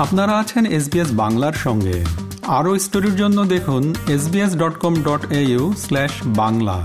আপনারা আছেন এসবিএস বাংলার সঙ্গে। আরও স্টোরির জন্য দেখুন SBS dot com dot Bangla.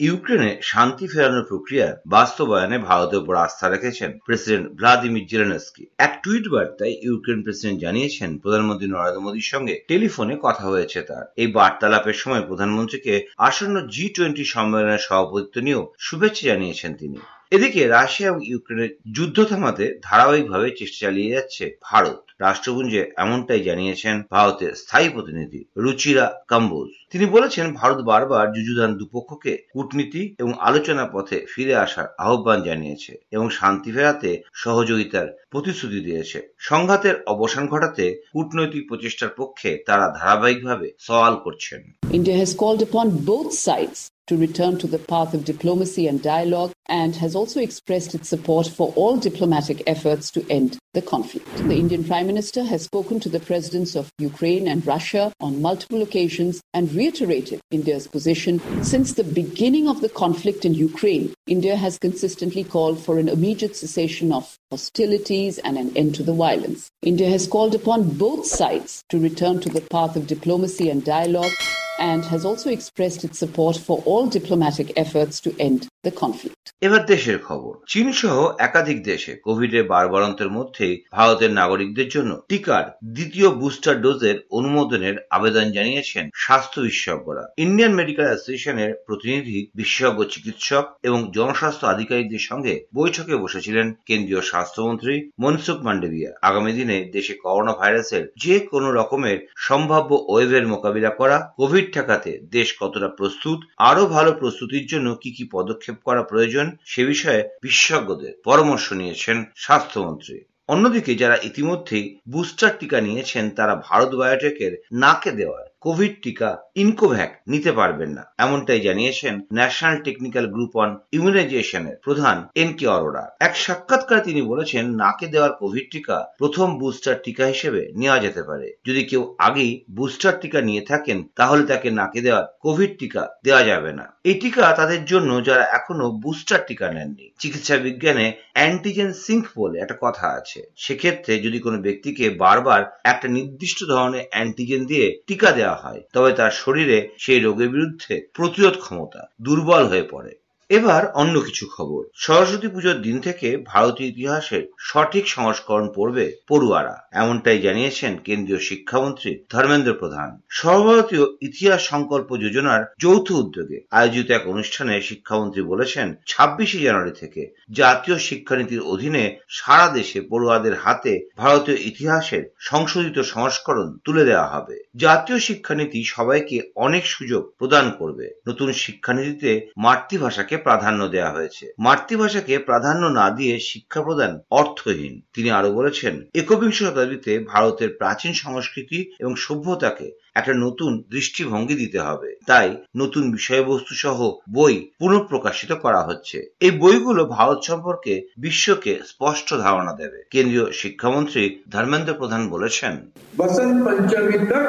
ইউক্রেনে শান্তি ফেরানোর প্রক্রিয়া বাস্তবায়নে ভারতের উপর আস্থা রেখেছেন প্রেসিডেন্ট ভ্লাদিমির জেলেনস্কি। এক টুইট বার্তায় ইউক্রেন প্রেসিডেন্ট জানিয়েছেন, প্রধানমন্ত্রী নরেন্দ্র মোদীর সঙ্গে টেলিফোনে কথা হয়েছে তার। এই বার্তালাপের সময় প্রধানমন্ত্রীকে আসন্ন জি টোয়েন্টি সম্মেলনের সভাপতিত্ব নিয়েও শুভেচ্ছা জানিয়েছেন তিনি। এদিকে রাশিয়া এবং ইউক্রেনের যুদ্ধ থামাতে ধারাবাহিকভাবে চেষ্টা চালিয়ে যাচ্ছে ভারত। রাষ্ট্রপুঞ্জে এমনটাই জানিয়েছেন ভারতের স্থায়ী প্রতিনিধি রুচিরা কাম্বোজ। তিনি বলেছেন, ভারত বারবার যুযুধান দুপক্ষকে কূটনীতি এবং আলোচনা পথে ফিরে আসার আহ্বান জানিয়েছে এবং শান্তি ফেরাতে সহযোগিতার প্রতিশ্রুতি দিয়েছে। সংঘাতের অবসান ঘটাতে কূটনৈতিক প্রচেষ্টার পক্ষে তারা ধারাবাহিকভাবে সওয়াল করছেন। India has called upon both sides to return to the path of diplomacy and dialogue and has also expressed its support for all diplomatic efforts to end the conflict. The Indian Prime Minister has spoken to the presidents of Ukraine and Russia on multiple occasions and reiterated India's position. Since the beginning of the conflict in Ukraine, India has consistently called for an immediate cessation of hostilities and an end to the violence. India has called upon both sides to return to the path of diplomacy and dialogue and has also expressed its support for all diplomatic efforts to end the conflict. এবার দেশের খবর। চীন সহ একাধিক দেশে কোভিডের বারবারন্তের মধ্যেই ভারতের নাগরিকদের জন্য টিকার দ্বিতীয় বুস্টার ডোজের অনুমোদনের আবেদন জানিয়েছেন স্বাস্থ্য বিশেষজ্ঞরা। ইন্ডিয়ান মেডিকেল অ্যাসোসিয়েশনের প্রতিনিধি, বিশেষজ্ঞ চিকিৎসক এবং জনস্বাস্থ্য আধিকারিকদের সঙ্গে বৈঠকে বসেছিলেন কেন্দ্রীয় স্বাস্থ্যমন্ত্রী মনসুখ মান্ডেভিয়া। আগামী দিনে দেশে করোনা ভাইরাসের যে কোনো রকমের সম্ভাব্য ওয়েভের মোকাবিলা করা, কোভিড ঠেকাতে দেশ কতটা প্রস্তুত আরও ভালো প্রস্তুতির জন্য কি কি পদক্ষেপ করা প্রয়োজন, সে বিষয়ে বিশেষজ্ঞদের পরামর্শ নিয়েছেন স্বাস্থ্যমন্ত্রী। অন্যদিকে যারা ইতিমধ্যেই বুস্টার টিকা নিয়েছেন, তারা ভারত বায়োটেকের নাকে দেওয়ার কোভিড টিকা ইনকোভ্যাক নিতে পারবেন না, এমনটাই জানিয়েছেন ন্যাশনাল টেকনিক্যাল গ্রুপ অন ইমিউনাইজেশনের প্রধান এন কে অরোরা। এক সাক্ষাৎকারে তিনি বলেছেন, নাকে দেওয়ার কোভিড টিকা প্রথম বুস্টার টিকা হিসেবে নেওয়া যেতে পারে। যদি কেউ আগেই বুস্টার টিকা নিয়ে থাকেন, তাহলে তাকে নাকে দেওয়ার কোভিড টিকা দেওয়া যাবে না। এই টিকা তাদের জন্য যারা এখনও বুস্টার টিকা নেননি, চিকিৎসা বিজ্ঞানে অ্যান্টিজেন সিঙ্ক বলে একটা কথা আছে। সেক্ষেত্রে যদি কোনো ব্যক্তিকে বারবার একটা নির্দিষ্ট ধরনের অ্যান্টিজেন দিয়ে টিকা দেওয়া হয়। তবে তার শরীরে সেই রোগের বিরুদ্ধে প্রতিরোধ ক্ষমতা দুর্বল হয়ে পড়ে। এবার অন্য কিছু খবর। সরস্বতী পুজোর দিন থেকে ভারতীয় ইতিহাসের সঠিক সংস্করণ পড়বে পড়ুয়ারা। এমনটাই জানিয়েছেন কেন্দ্রীয় শিক্ষামন্ত্রী ধর্মেন্দ্র প্রধান। সর্বভারতীয় ইতিহাস সংকল্প যোজনার যৌথ উদ্যোগে আয়োজিত এক অনুষ্ঠানে শিক্ষামন্ত্রী বলেছেন, ছাব্বিশে জানুয়ারি থেকে জাতীয় শিক্ষানীতির অধীনে সারা দেশে পড়ুয়াদের হাতে ভারতীয় ইতিহাসের সংশোধিত সংস্করণ তুলে দেওয়া হবে। জাতীয় শিক্ষানীতি সবাইকে অনেক সুযোগ প্রদান করবে। নতুন শিক্ষানীতিতে মাতৃভাষাকে প্রাধান্য দেওয়া হয়েছে মাতৃভাষাকে প্রাধান্য না দিয়ে শিক্ষা প্রদান অর্থহীন তিনি আরো বলেছেন একবিংশ শতাব্দীতে ভারতের প্রাচীন সংস্কৃতি এবং সভ্যতাকে একটা নতুন দৃষ্টিভঙ্গি দিতে হবে তাই নতুন বিষয়বস্তু সহ বই পুনঃপ্রকাশিত করা হচ্ছে এই বইগুলো ভারত সম্পর্কে বিশ্বকে স্পষ্ট ধারণা দেবে কেন্দ্রীয় শিক্ষামন্ত্রী ধর্মেন্দ্র প্রধান বলেছেন बसंत पंचमी तक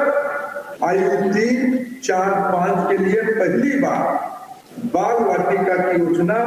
आयु तीन चार पाँच के लिए पहली बार बाल वाटिका की योजना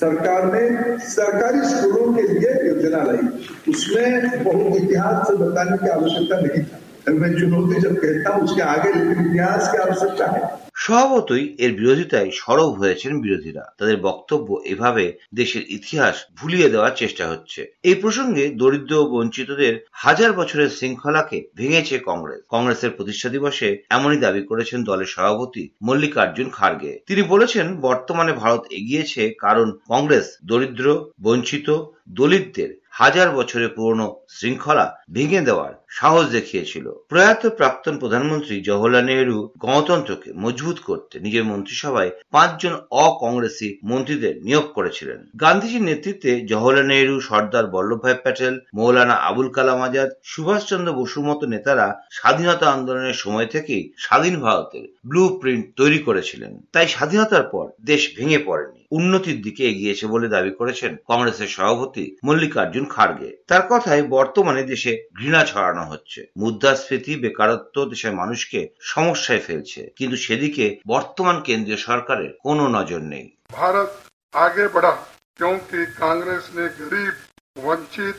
सरकार ने सरकारी स्कूलों के लिए योजना लाई। उसमें बहुत इतिहास से बताने की आवश्यकता नहीं था। मैं चुनौती जब कहता हूँ, उसके आगे लेकिन इतिहास की आवश्यकता है। স্বভাবতই এর বিরোধিতায় সরব হয়েছেন বিরোধীরা। তাদের বক্তব্য এভাবে দেশের ইতিহাস ভুলিয়ে দেওয়ার চেষ্টা হচ্ছে। এই প্রসঙ্গে দরিদ্র ও বঞ্চিতদের হাজার বছরের শৃঙ্খলাকে ভেঙেছে কংগ্রেস। কংগ্রেসের প্রতিষ্ঠা দিবসে এমনই দাবি করেছেন দলের সভাপতি মল্লিকার্জুন খার্গে। তিনি বলেছেন, বর্তমানে ভারত এগিয়েছে কারণ কংগ্রেস দরিদ্র, বঞ্চিত, দলিতদের হাজার বছরের পুরনো শৃঙ্খলা ভেঙে দেওয়ার সাহস দেখিয়েছিল। প্রয়াত প্রাক্তন প্রধানমন্ত্রী জওহরলাল নেহরু গণতন্ত্রকে মজবুত করতে নিজের মন্ত্রিসভায় পাঁচজন অকংগ্রেসী মন্ত্রীদের নিয়োগ করেছিলেন। গান্ধীজির নেতৃত্বে জওহরলাল নেহরু, সর্দার বল্লভভাই প্যাটেল, মৌলানা আবুল কালাম আজাদ, সুভাষচন্দ্র বসুর মতো নেতারা স্বাধীনতা আন্দোলনের সময় থেকেই স্বাধীন ভারতের ব্লু প্রিন্ট তৈরি করেছিলেন। তাই স্বাধীনতার পর দেশ ভেঙে পড়েনি। উন্নতির দিকে এগিয়েছে বলে দাবি করেছেন কংগ্রেসের সভাপতি মল্লিকার্জুন খার্গে তার কথায় বর্তমানে দেশে ঘৃণা ছড়ানো হচ্ছে মুদ্রাস্ফীতি বেকারত্ব দেশের মানুষকে সমস্যায় ফেলছে কিন্তু সেদিকে বর্তমান কেন্দ্রীয় সরকারের কোনো নজর নেই भारत आगे बढ़ा क्योंकि कांग्रेस ने गरीब वंचित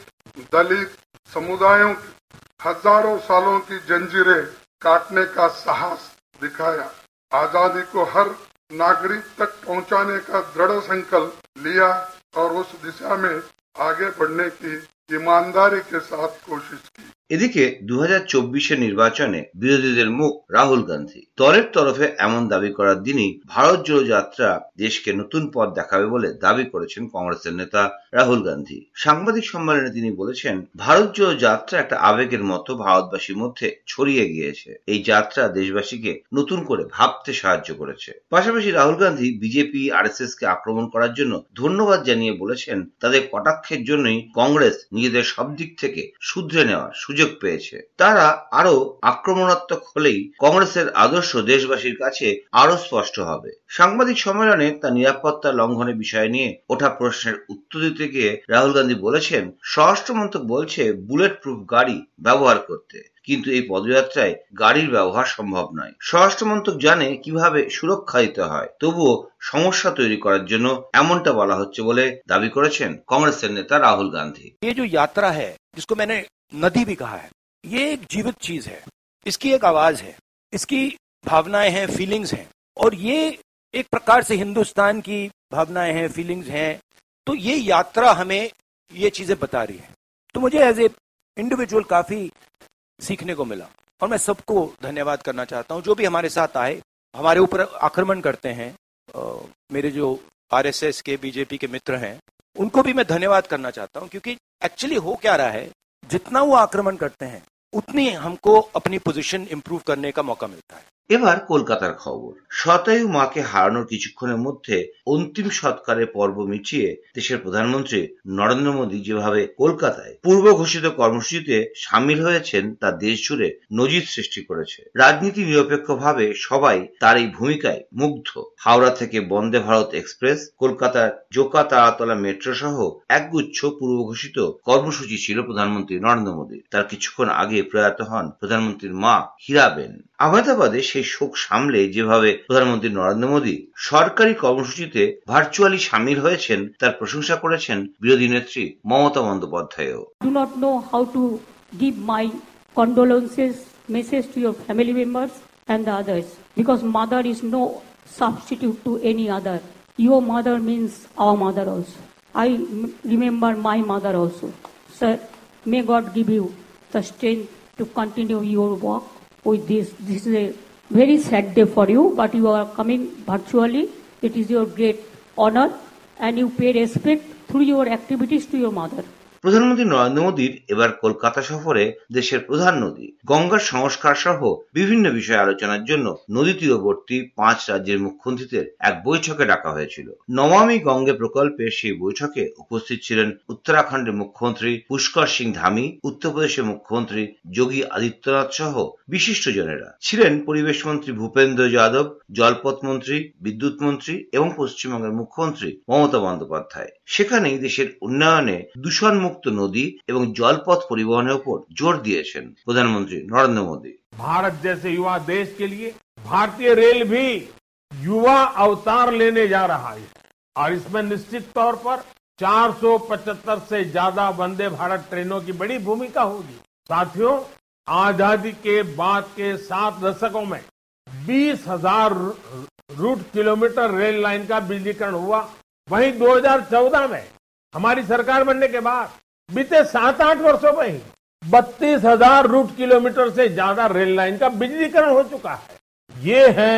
दलित समुदायों की हजारों सालों की जंजीरें काटने का साहस दिखाया आजादी को हर नागरिक तक पहुँचाने का दृढ़ संकल्प लिया और उस दिशा में आगे बढ़ने की ईमानदारी के साथ कोशिश की। এদিকে দু হাজার নির্বাচনে বিরোধীদের মুখ রাহুল গান্ধী। দলের তরফে এমন দাবি করার দিনই ভারত জোড়ো যাত্রা দেশকে নতুন পথ দেখাবে বলে দাবি করেছেন কংগ্রেসের নেতা রাহুল গান্ধী। সাংবাদিক সম্মেলনে তিনি বলেছেন, ভারত জোড়ো যাত্রা একটা আবেগের মতো ভারতবাসীর মধ্যে ছড়িয়ে গিয়েছে। এই যাত্রা দেশবাসীকে নতুন করে ভাবতে সাহায্য করেছে। পাশাপাশি রাহুল গান্ধী বিজেপি আর কে আক্রমণ করার জন্য ধন্যবাদ জানিয়ে বলেছেন, তাদের কটাক্ষের জন্যই কংগ্রেস নিজেদের সব দিক থেকে শুধরে নেওয়ার সুযোগ পেয়েছে তারা আরো আক্রমণাত্মক হলেই কংগ্রেসের আদর্শ দেশবাসীর কাছে আরো স্পষ্ট হবে সাংবাদিক সম্মেলনে তার নিরাপত্তা লঙ্ঘনের বিষয় নিয়ে ওঠা প্রশ্নের উত্তর দিতে গিয়ে রাহুল গান্ধী বলেছেন স্বরাষ্ট্র মন্ত্রক বলছে বুলেট প্রুফ গাড়ি ব্যবহার করতে কিন্তু এই পদযাত্রায় গাড়ির ব্যবহার সম্ভব নয় স্বরাষ্ট্র মন্ত্রক জানে কিভাবে সুরক্ষা দিতে হয় তবুও সমস্যা তৈরি করার জন্য এমনটা বলা হচ্ছে বলে দাবি করেছেন কংগ্রেসের নেতা রাহুল গান্ধী ये जो यात्रा है जिसको मैंने नदी भी कहा है। ये एक जीवित चीज़ है। इसकी एक आवाज़ है। इसकी भावनाएँ हैं फीलिंग्स हैं। और ये एक प्रकार से हिंदुस्तान की भावनाएँ हैं फीलिंग्स हैं। तो ये यात्रा हमें ये चीज़ें बता रही है। तो मुझे एज ए इंडिविजुअल काफ़ी सीखने को मिला। और मैं सबको धन्यवाद करना चाहता हूँ। जो भी हमारे साथ आए हमारे ऊपर आक्रमण करते हैं आ, मेरे जो आरएसएस के बीजेपी के मित्र हैं उनको भी मैं धन्यवाद करना चाहता हूँ। क्योंकि एक्चुअली हो क्या रहा है जितना वो आक्रमण करते हैं, उतनी हमको अपनी पोजीशन इंप्रूव करने का मौका मिलता है। এবার কলকাতার খবর। শতায়ু মাকে হারানোর কিছুক্ষণের মধ্যে অন্তিম সৎকারের পর্ব মিটিয়ে দেশের প্রধানমন্ত্রী নরেন্দ্র মোদী যেভাবে কলকাতায় পূর্ব ঘোষিত কর্মসূচিতে সামিল হয়েছেন, তা দেশ জুড়ে নজির সৃষ্টি করেছে। রাজনীতি নিরপেক্ষভাবে সবাই তার এই ভূমিকায় মুগ্ধ। হাওড়া থেকে বন্দে ভারত এক্সপ্রেস, কলকাতার জোকা তারাতলা মেট্রো সহ একগুচ্ছ পূর্ব ঘোষিত কর্মসূচি ছিল প্রধানমন্ত্রী নরেন্দ্র মোদী তার কিছুক্ষণ আগে প্রয়াত হন প্রধানমন্ত্রীর মা হীরাবেন। আহমেদাবাদে সেই শোক সামলে যেভাবে প্রধানমন্ত্রী নরেন্দ্র মোদী সরকারি কর্মসূচিতে ভার্চুয়ালি সামিল হয়েছেন, তার প্রশংসা করেছেন বিরোধী নেত্রী Mamata Bandyopadhyay do not know how to give my condolences message to your family members and the others because mother is no substitute to any other your mother means our mother also I remember my mother also sir may God give you continue your work with this. This is a very sad day for you, but you are coming virtually. It is your great honor and you pay respect through your activities to your mother. প্রধানমন্ত্রী নরেন্দ্র মোদীর এবার কলকাতা সফরে দেশের প্রধান নদী। গঙ্গার সংস্কার সহ বিভিন্ন বিষয়ে আলোচনার জন্য নদী তীরবর্তী পাঁচ রাজ্যের মুখ্যমন্ত্রীদের এক বৈঠকে ডাকা হয়েছিল। নমামি গঙ্গে প্রকল্পের সেই বৈঠকে উপস্থিত ছিলেন উত্তরাখণ্ডের মুখ্যমন্ত্রী পুষ্কর সিং ধামি উত্তরপ্রদেশের মুখ্যমন্ত্রী যোগী আদিত্যনাথ সহ বিশিষ্ট জনেরা। ছিলেন পরিবেশ মন্ত্রী ভূপেন্দ্র যাদব, জলপথ মন্ত্রী, বিদ্যুৎ মন্ত্রী এবং পশ্চিমবঙ্গের মুখ্যমন্ত্রী মমতা বন্দ্যোপাধ্যায়। সেখানেই দেশের উন্নয়নে দূষণ মুক্ত নদী এবং জলপথ পরিবহনের উপর জোর দিয়েছেন প্রধানমন্ত্রী নরেন্দ্র মোদী भारत जैसे युवा देश के लिए भारतीय रेल भी युवा अवतार लेने जा रहा है और इसमें निश्चित तौर पर 475 से ज्यादा वंदे भारत ट्रेनों की बड़ी भूमिका होगी साथियों आजादी के बाद के सात दशकों में बीस हजार रूट किलोमीटर रेल लाइन का बिजलीकरण हुआ वहीं 2014 में हमारी सरकार बनने के बाद बीते सात आठ वर्षों में ही बत्तीस हजार रूट किलोमीटर से ज्यादा रेल लाइन का बिजलीकरण हो चुका है ये है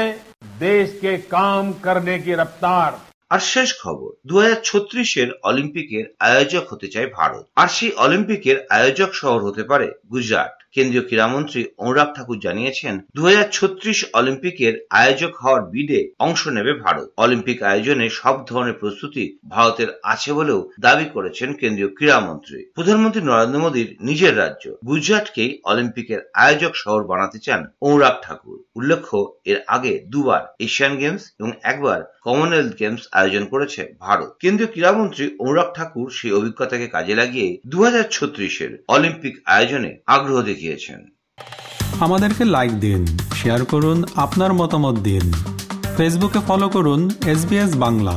देश के काम करने की रफ्तार আর শেষ খবর দু হাজার ছত্রিশের অলিম্পিকের আয়োজক হতে চায় ভারত আর সেই অলিম্পিকের আয়োজক শহর হতে পারে গুজরাট কেন্দ্রীয় ক্রীড়ামন্ত্রী অনুরাগ ঠাকুর জানিয়েছেন দু হাজার ছত্রিশ অলিম্পিকের আয়োজক হওয়ার বিডে অংশ নেবে ভারত। অলিম্পিক আয়োজনে সব ধরনের প্রস্তুতি ভারতের আছে বলেও দাবি করেছেন কেন্দ্রীয় ক্রীড়ামন্ত্রী। প্রধানমন্ত্রী নরেন্দ্র মোদীর নিজের রাজ্য। গুজরাটকেই অলিম্পিকের আয়োজক শহর বানাতে চান অনুরাগ ঠাকুর। উল্লেখ্য, এর আগে দুবার এশিয়ান গেমস এবং একবার কমনওয়েলথ গেমস আয়োজন করেছে ভারত। কেন্দ্রীয় ক্রীড়ামন্ত্রী অনুরাগ ঠাকুর সেই অভিজ্ঞতাকে কাজে লাগিয়ে দু হাজার অলিম্পিক আয়োজনে আগ্রহ দেখিয়েছেন। আমাদেরকে লাইক দিন শেয়ার করুন, আপনার মতামত দিন। ফেসবুকে ফলো করুন এস বাংলা